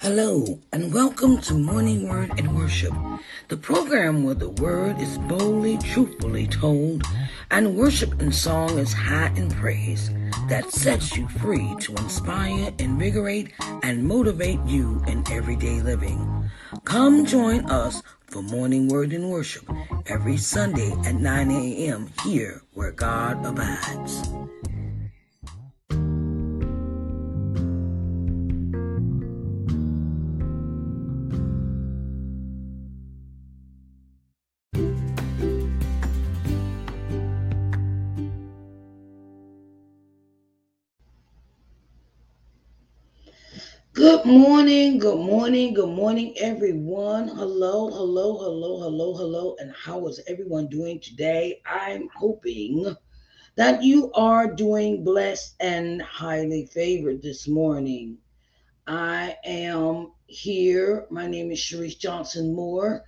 Hello, and welcome to Morning Word and Worship, the program where the word is boldly, truthfully told, and worship and song is high in praise that sets you free to inspire, invigorate, and motivate you in everyday living. Come join us for Morning Word and Worship every Sunday at 9 a.m. here where God abides. Good morning, good morning, good morning, everyone. Hello, hello, hello, hello, hello, and how is everyone doing today? I'm hoping that you are doing blessed and highly favored this morning. I am here. My name is Sharice Johnson Moore,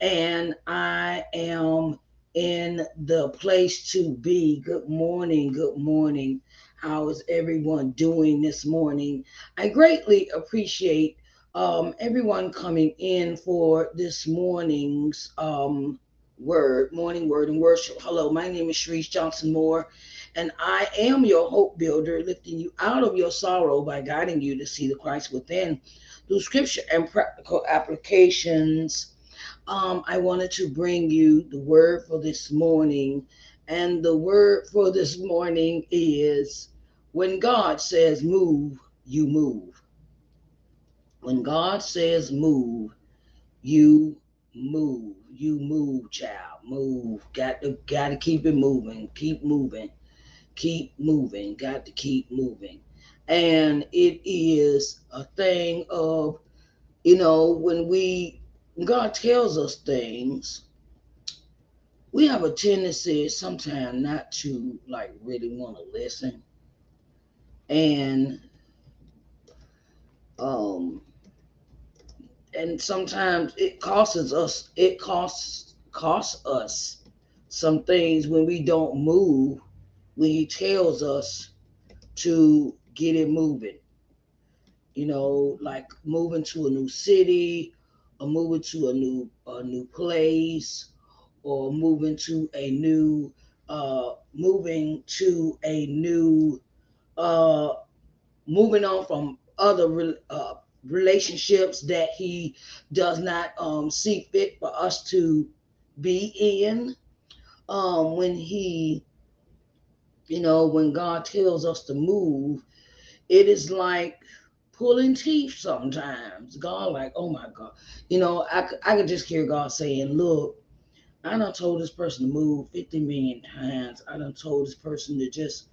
and I am in the place to be. Good morning, good morning. How is everyone doing this morning? I greatly appreciate um, everyone coming in for this morning's um, word, morning word and worship. Hello, my name is Sharice Johnson Moore, and I am your hope builder, lifting you out of your sorrow by guiding you to see the Christ within through scripture and practical applications. Um, I wanted to bring you the word for this morning. And the word for this morning is when God says move, you move. When God says move, you move. You move, child. Move. Got to got to keep it moving. Keep moving. Keep moving. Got to keep moving. And it is a thing of, you know, when we God tells us things, we have a tendency sometimes not to like really want to listen and um and sometimes it costs us it costs costs us some things when we don't move when he tells us to get it moving. You know like moving to a new city or moving to a new a new place or moving to a new uh moving to a new uh moving on from other uh, relationships that he does not um, see fit for us to be in. Um, when he, you know, when God tells us to move, it is like pulling teeth sometimes. God, like, oh my God, you know, I, I could just hear God saying, look, I done told this person to move 50 million times. I done told this person to just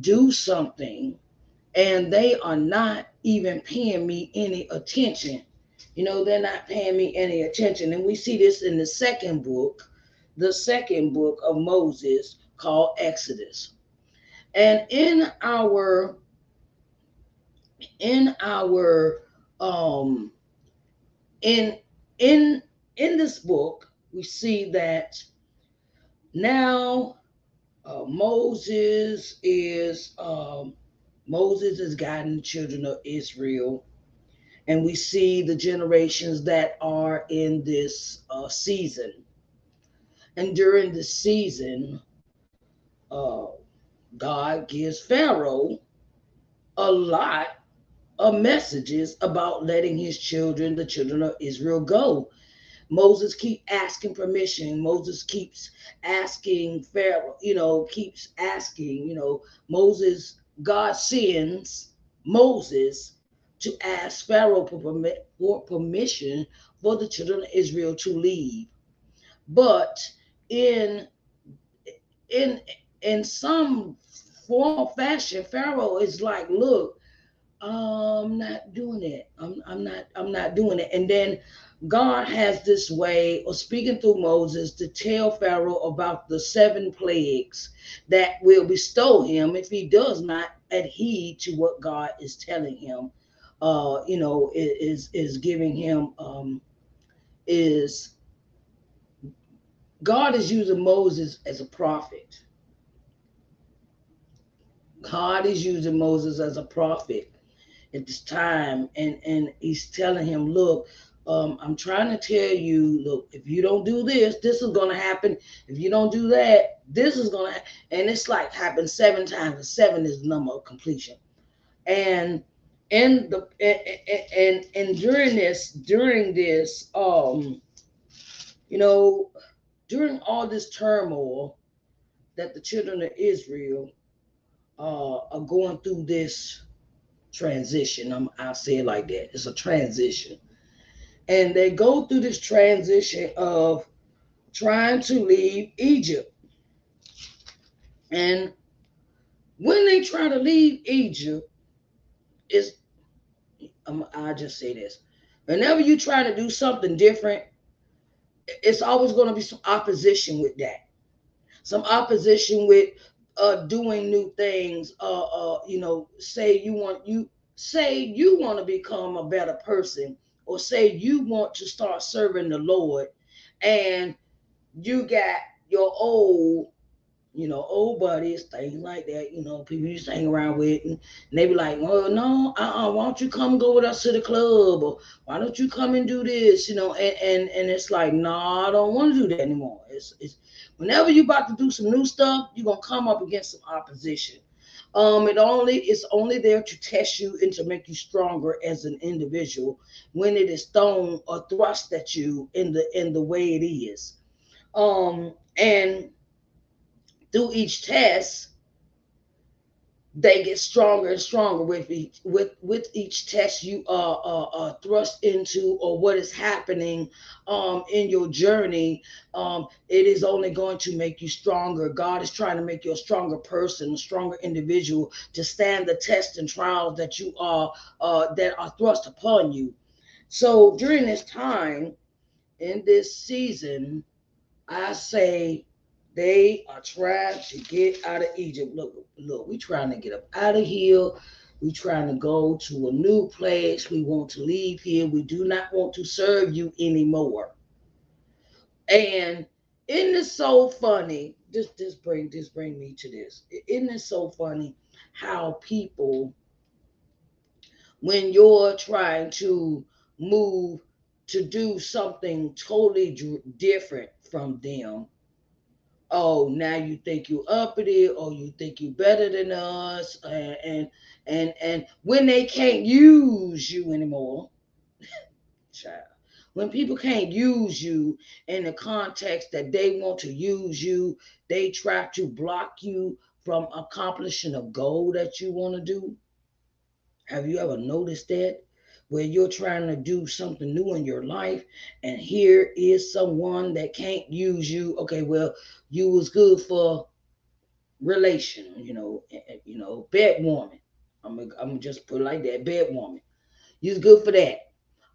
do something and they are not even paying me any attention. You know, they're not paying me any attention. And we see this in the second book, the second book of Moses called Exodus. And in our in our um in in in this book we see that now uh, Moses is um, Moses is guiding the children of Israel and we see the generations that are in this uh, season. And during the season, uh, God gives Pharaoh a lot of messages about letting his children, the children of Israel, go. Moses keep asking permission. Moses keeps asking Pharaoh, you know, keeps asking, you know, Moses, God sends Moses to ask Pharaoh for permission for the children of Israel to leave. But in in in some form or fashion, Pharaoh is like, look, I'm not doing it. I'm, I'm not I'm not doing it. And then God has this way of speaking through Moses to tell Pharaoh about the seven plagues that will bestow him if he does not adhere to what God is telling him uh, you know, is is giving him um, is God is using Moses as a prophet. God is using Moses as a prophet, at this time, and and he's telling him, look. Um, I'm trying to tell you, look, if you don't do this, this is gonna happen. If you don't do that, this is gonna. And it's like happened seven times, and seven is the number of completion. And in the and, and and during this, during this, um, you know, during all this turmoil that the children of Israel uh, are going through this transition. I'm, I'll say it like that. It's a transition. And they go through this transition of trying to leave Egypt. And when they try to leave Egypt, is um, I'll just say this. Whenever you try to do something different, it's always going to be some opposition with that. Some opposition with uh doing new things uh uh you know say you want you say you want to become a better person or say you want to start serving the lord and you got your old you know, old buddies, things like that, you know, people you hang around with, and, and they be like, well, no, uh-uh, why don't you come go with us to the club, or why don't you come and do this, you know, and and, and it's like, no, nah, I don't want to do that anymore. It's, it's whenever you about to do some new stuff, you're gonna come up against some opposition. Um, it only it's only there to test you and to make you stronger as an individual when it is thrown or thrust at you in the in the way it is. Um, and through each test, they get stronger and stronger with each with with each test you are uh, uh, thrust into or what is happening um, in your journey. Um, it is only going to make you stronger. God is trying to make you a stronger person a stronger individual to stand the test and trials that you are uh, that are thrust upon you. So during this time in this season i say they are trying to get out of Egypt. Look, look, we trying to get up out of here. We're trying to go to a new place. We want to leave here. We do not want to serve you anymore. And isn't it so funny? This this bring this bring me to this. Isn't it so funny how people, when you're trying to move to do something totally different from them, oh now you think you uppity or you think you better than us and and and, and when they can't use you anymore child when people can't use you in the context that they want to use you they try to block you from accomplishing a goal that you want to do. Have you ever noticed that where you're trying to do something new in your life and here is someone that can't use you. Okay well you was good for relation you know eh, eh, you know bed woman i'm gonna, I'm just put it like that bed woman you was good for that.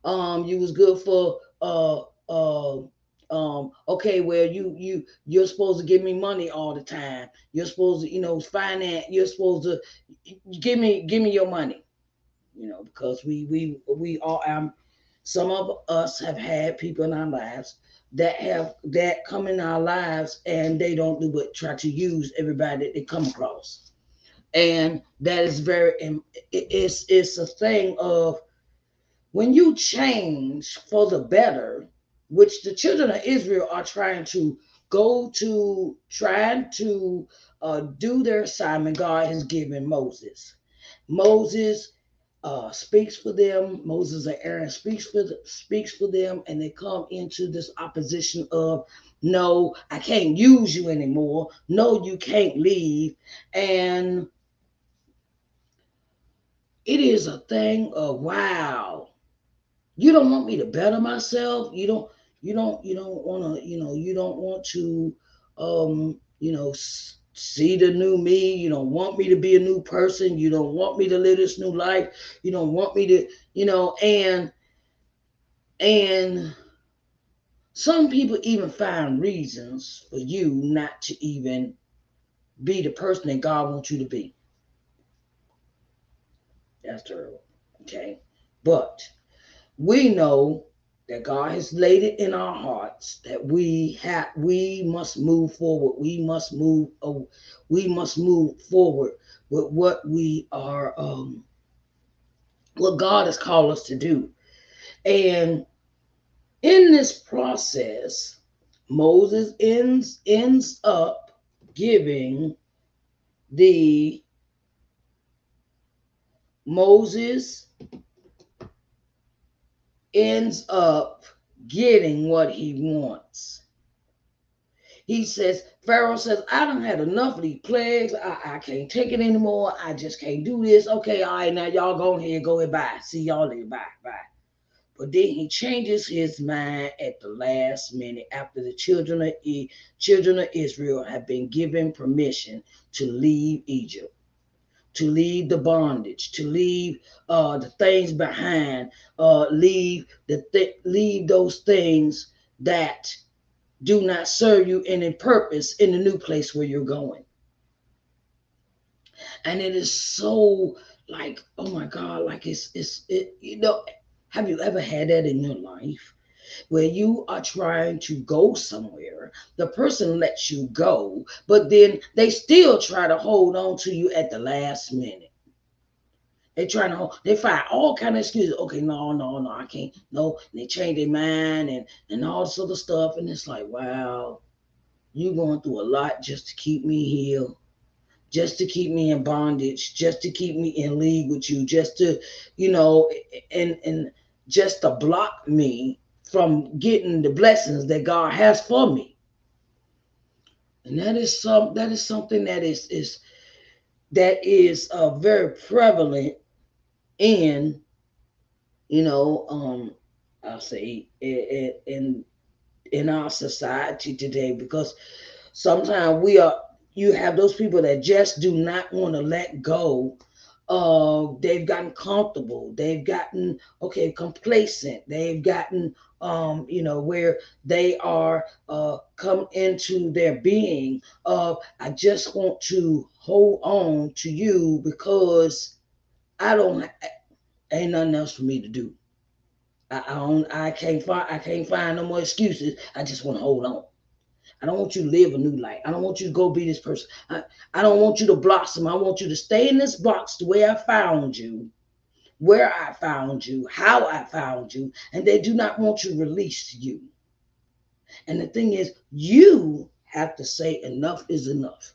Um you was good for uh uh um okay well you you you're supposed to give me money all the time. You're supposed to you know finance you're supposed to give me give me your money you know, because we we we all um some of us have had people in our lives that have that come in our lives and they don't do but try to use everybody that they come across. And that is very it's it's a thing of when you change for the better, which the children of Israel are trying to go to trying to uh, do their assignment God has given Moses. Moses uh, speaks for them. Moses and Aaron speaks for speaks for them, and they come into this opposition of no, I can't use you anymore. No, you can't leave, and it is a thing of wow. You don't want me to better myself. You don't. You don't. You don't want to. You know. You don't want to. Um. You know see the new me. You don't want me to be a new person. You don't want me to live this new life. You don't want me to, you know, and and some people even find reasons for you not to even be the person that God wants you to be. That's terrible. Okay. But we know that God has laid it in our hearts that we have we must move forward. We must move uh, we must move forward with what we are um what God has called us to do. And in this process, Moses ends ends up giving the Moses ends up getting what he wants. He says, Pharaoh says, I don't had enough of these plagues. I, I can't take it anymore. I just can't do this. Okay, all right, now y'all go ahead, go ahead, bye. See y'all later, bye, bye. But then he changes his mind at the last minute after the children of e- children of Israel have been given permission to leave Egypt, to leave the bondage, to leave uh, the things behind, uh, leave the th- leave those things that do not serve you any purpose in the new place where you're going. And it is so like, oh my God, like it's it's it, you know, have you ever had that in your life? Where you are trying to go somewhere, the person lets you go, but then they still try to hold on to you at the last minute. They trying to hold, they find all kind of excuses. Okay, no, no, no, I can't. No, and they change their mind and and all this other stuff. And it's like, wow, you going through a lot just to keep me here just to keep me in bondage, just to keep me in league with you, just to, you know, and and just to block me from getting the blessings that God has for me. And that is some that is something that is is that is uh, very prevalent in you know um I'll say in in in our society today because sometimes we are you have those people that just do not want to let go uh, they've gotten comfortable they've gotten okay complacent they've gotten um, you know where they are uh, come into their being of i just want to hold on to you because i don't ain't nothing else for me to do i, I don't i can't find i can't find no more excuses i just want to hold on I don't want you to live a new life. I don't want you to go be this person. I, I don't want you to blossom. I want you to stay in this box the way I found you, where I found you, how I found you, and they do not want to you. And the thing is, you have to say enough is enough.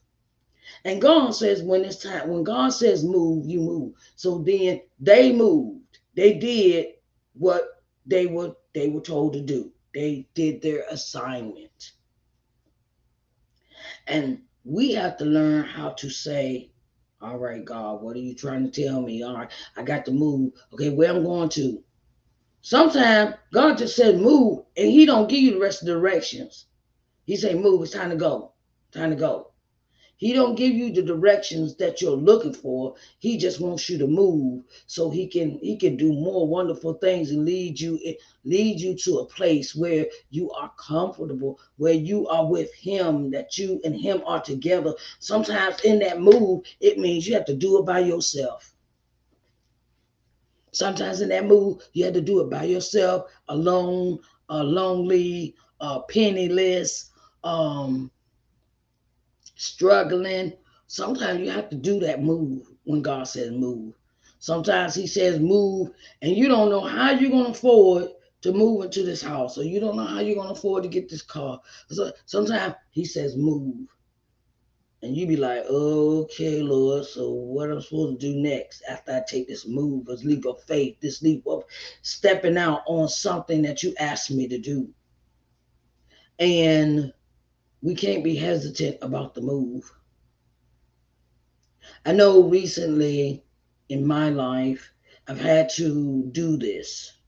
And God says when it's time, when God says move, you move. So then they moved. They did what they were they were told to do. They did their assignment. And we have to learn how to say, all right, God, what are you trying to tell me? All right, I got to move. Okay, where I'm going to. Sometimes God just said move, and He don't give you the rest of the directions. He say move. It's time to go. Time to go. He don't give you the directions that you're looking for. He just wants you to move so he can he can do more wonderful things and lead you lead you to a place where you are comfortable, where you are with him, that you and him are together. Sometimes in that move, it means you have to do it by yourself. Sometimes in that move, you have to do it by yourself, alone, uh, lonely, uh, penniless, um, struggling. Sometimes you have to do that move when God says move. Sometimes He says move, and you don't know how you're going to afford to move into this house, or you don't know how you're going to afford to get this car. So sometimes He says move. And you be like, okay, Lord, so what I'm supposed to do next after I take this move, this leap of faith, this leap of stepping out on something that you asked me to do? And we can't be hesitant about the move. I know recently in my life, I've had to do this.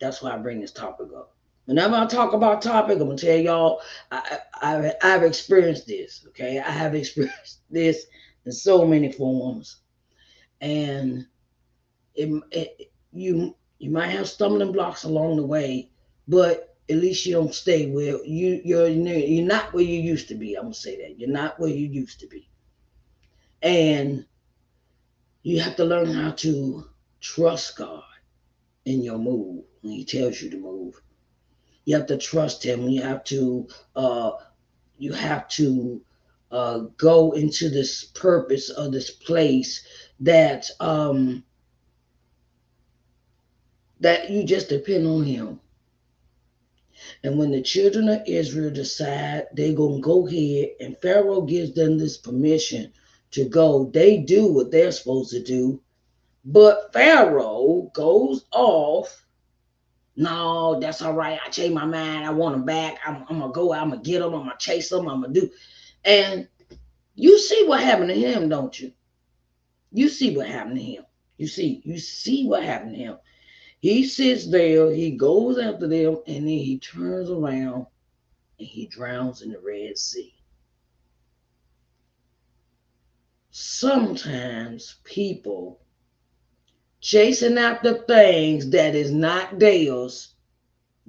That's why I bring this topic up. Whenever I talk about topic, I'm gonna tell y'all I, I, I've experienced this. Okay, I have experienced this in so many forms, and it, it, you you might have stumbling blocks along the way, but at least you don't stay where you you're you're not where you used to be. I'm gonna say that you're not where you used to be, and you have to learn how to trust God in your move when He tells you to move. You have to trust Him. You have to uh, you have to uh, go into this purpose of this place that um, that you just depend on him. And when the children of Israel decide they're going to go ahead and Pharaoh gives them this permission to go, they do what they're supposed to do. But Pharaoh goes off. No, that's all right. I change my mind. I want them back. I'm, I'm going to go. I'm going to get them. I'm going to chase them. I'm going to do. And you see what happened to him, don't you? You see what happened to him. You see, you see what happened to him. He sits there, he goes after them, and then he turns around and he drowns in the Red Sea. Sometimes people chasing after things that is not theirs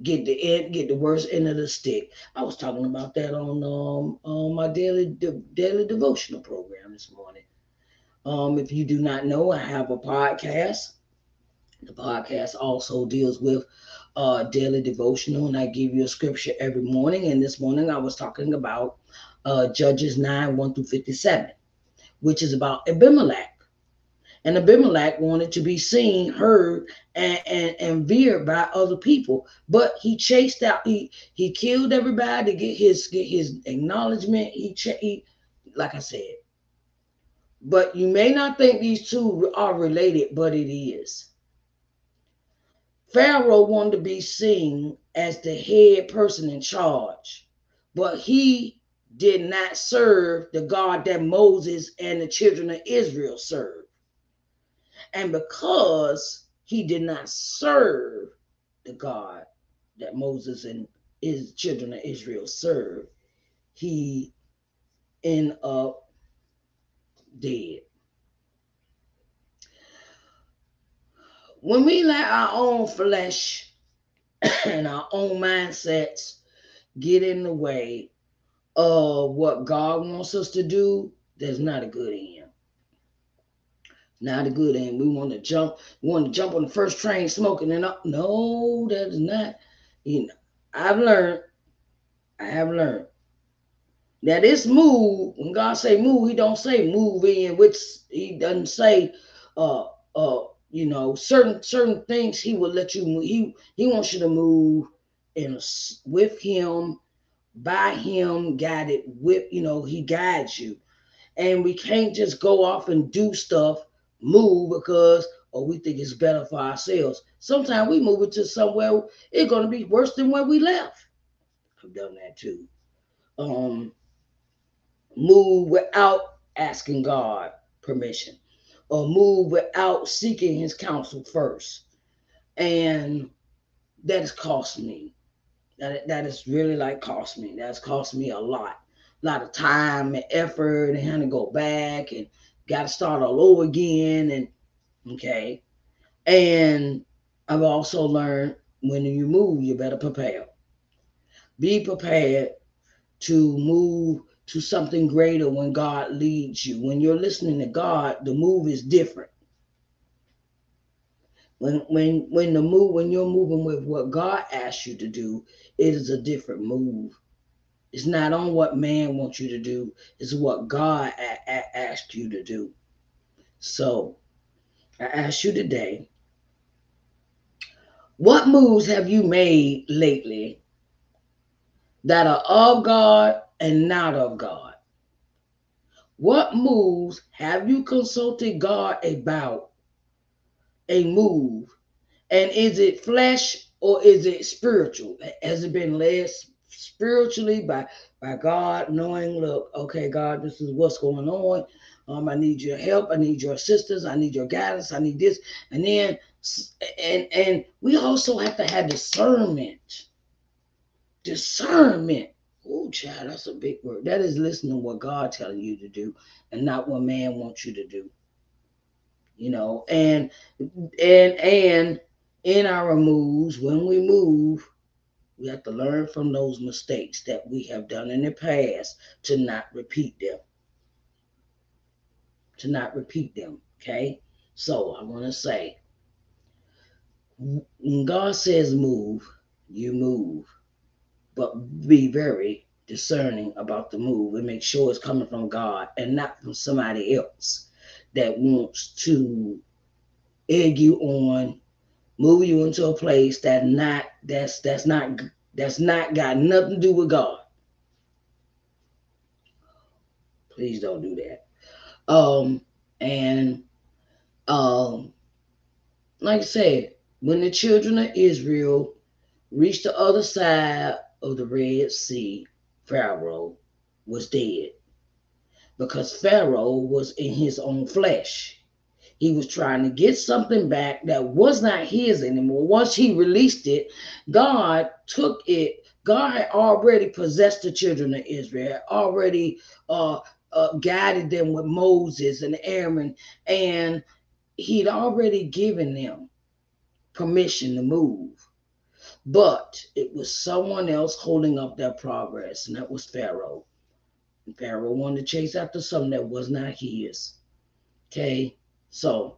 get the end, get the worst end of the stick. I was talking about that on um on my daily de- daily devotional program this morning. Um, if you do not know, I have a podcast. The podcast also deals with uh, daily devotional, and I give you a scripture every morning. And this morning I was talking about uh, Judges 9 1 through 57, which is about Abimelech. And Abimelech wanted to be seen, heard, and, and, and veered by other people. But he chased out, he he killed everybody to get his get his acknowledgement. He, he like I said. But you may not think these two are related, but it is. Pharaoh wanted to be seen as the head person in charge, but he did not serve the God that Moses and the children of Israel served. And because he did not serve the God that Moses and his children of Israel served, he ended up dead. When we let our own flesh and our own mindsets get in the way of what God wants us to do, there's not a good end. Not a good end. We want to jump, we want to jump on the first train smoking and up. No, that is not. You know, I've learned, I have learned that this move, when God say move, he don't say move in, which he doesn't say uh uh you know certain certain things he will let you move he he wants you to move in with him by him guided with you know he guides you. And we can't just go off and do stuff move because or we think it's better for ourselves. Sometimes we move it to somewhere it's going to be worse than where we left. I've done that too. Um move without asking god permission or move without seeking his counsel first. And that has cost me. That, that has really like cost me. That's cost me a lot. A lot of time and effort and having to go back and got to start all over again. And okay. And I've also learned when you move, you better prepare. Be prepared to move to something greater when God leads you. When you're listening to God, the move is different. When when when the move when you're moving with what God asks you to do, it is a different move. It's not on what man wants you to do. It's what God a- a- asked you to do. So, I ask you today, what moves have you made lately that are of God and not of God? What moves have you consulted God about a move? And is it flesh or is it spiritual? Has it been led spiritually by, by God, knowing, look, okay, God, this is what's going on. Um, I need your help. I need your assistance. I need your guidance. I need this. And then, and and we also have to have discernment. Discernment Oh, child, that's a big word. That is listening to what God telling you to do and not what man wants you to do. You know, and and and in our moves, when we move, we have to learn from those mistakes that we have done in the past to not repeat them. To not repeat them. Okay. So I want to say when God says move, you move but be very discerning about the move and make sure it's coming from God and not from somebody else that wants to egg you on move you into a place that not that's that's not that's not got nothing to do with God. Please don't do that. Um, and um, like I said, when the children of Israel reached the other side of the Red Sea, Pharaoh was dead because Pharaoh was in his own flesh. He was trying to get something back that was not his anymore. Once he released it, God took it. God had already possessed the children of Israel, already uh, uh, guided them with Moses and Aaron, and he'd already given them permission to move. But it was someone else holding up their progress, and that was Pharaoh. And Pharaoh wanted to chase after something that was not his. Okay, so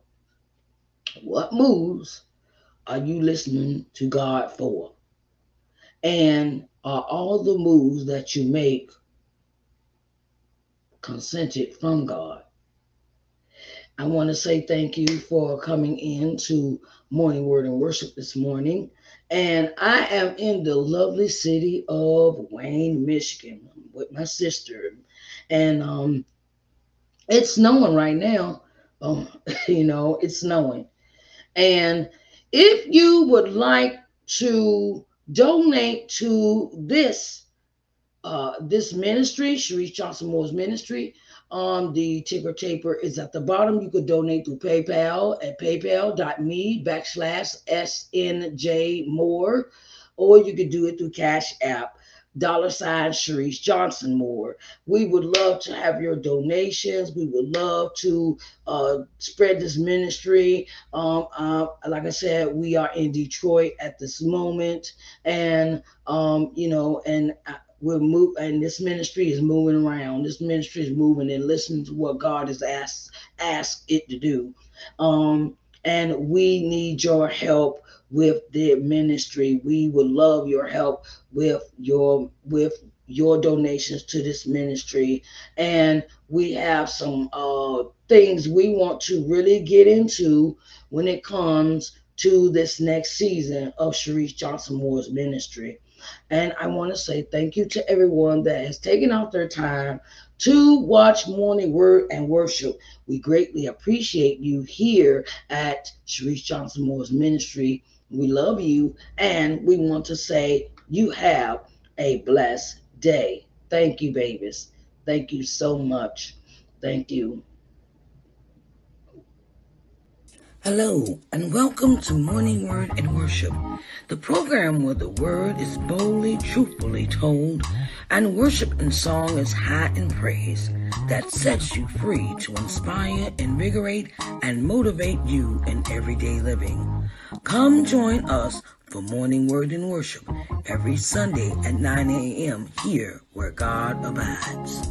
what moves are you listening to God for? And are all the moves that you make consented from God? I want to say thank you for coming in to Morning Word and Worship this morning. And I am in the lovely city of Wayne, Michigan with my sister. And um, it's snowing right now. Um, you know, it's snowing. And if you would like to donate to this uh, this ministry, Sharice Johnson Moore's ministry, um, the ticker taper is at the bottom. You could donate through PayPal at paypal.me backslash SNJ Moore, or you could do it through Cash App dollar sign Sharice Johnson Moore. We would love to have your donations. We would love to uh, spread this ministry. Um, uh, like I said, we are in Detroit at this moment, and um, you know, and. I, we're move and this ministry is moving around. This ministry is moving and listening to what God has asked asked it to do. Um, and we need your help with the ministry. We would love your help with your with your donations to this ministry. And we have some uh, things we want to really get into when it comes to this next season of Sharice Johnson Moore's ministry. And I want to say thank you to everyone that has taken out their time to watch Morning Word and Worship. We greatly appreciate you here at Sharice Johnson Moore's Ministry. We love you and we want to say you have a blessed day. Thank you, babies. Thank you so much. Thank you. Hello, and welcome to Morning Word and Worship, the program where the word is boldly, truthfully told, and worship and song is high in praise that sets you free to inspire, invigorate, and motivate you in everyday living. Come join us for Morning Word and Worship every Sunday at 9 a.m. here where God abides.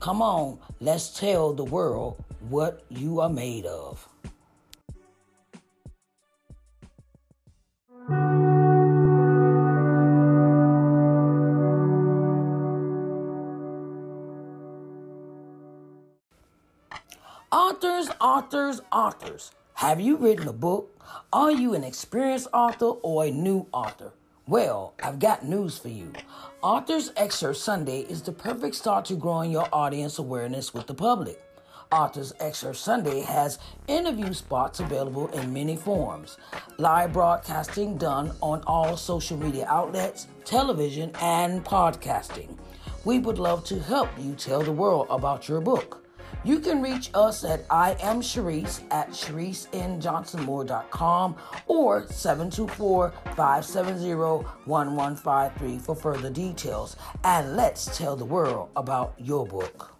Come on, let's tell the world what you are made of. Authors, authors, authors. Have you written a book? Are you an experienced author or a new author? Well, I've got news for you. Authors Excerpt Sunday is the perfect start to growing your audience awareness with the public. Authors Excerpt Sunday has interview spots available in many forms. Live broadcasting done on all social media outlets, television, and podcasting. We would love to help you tell the world about your book. You can reach us at I am Sharice at ShariceNJohnsonMoore.com or 724-570-1153 for further details. And let's tell the world about your book.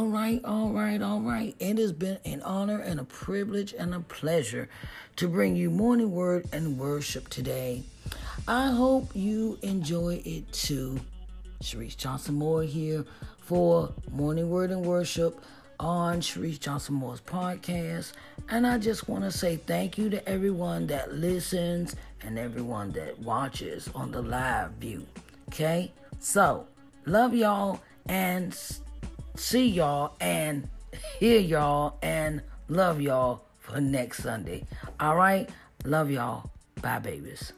All right, all right, all right. It has been an honor and a privilege and a pleasure to bring you morning word and worship today. I hope you enjoy it too. Sharice Johnson Moore here for morning word and worship on Sharice Johnson Moore's podcast. And I just want to say thank you to everyone that listens and everyone that watches on the live view. Okay? So, love y'all and see y'all and hear y'all and love y'all for next Sunday. All right? Love y'all. Bye, babies.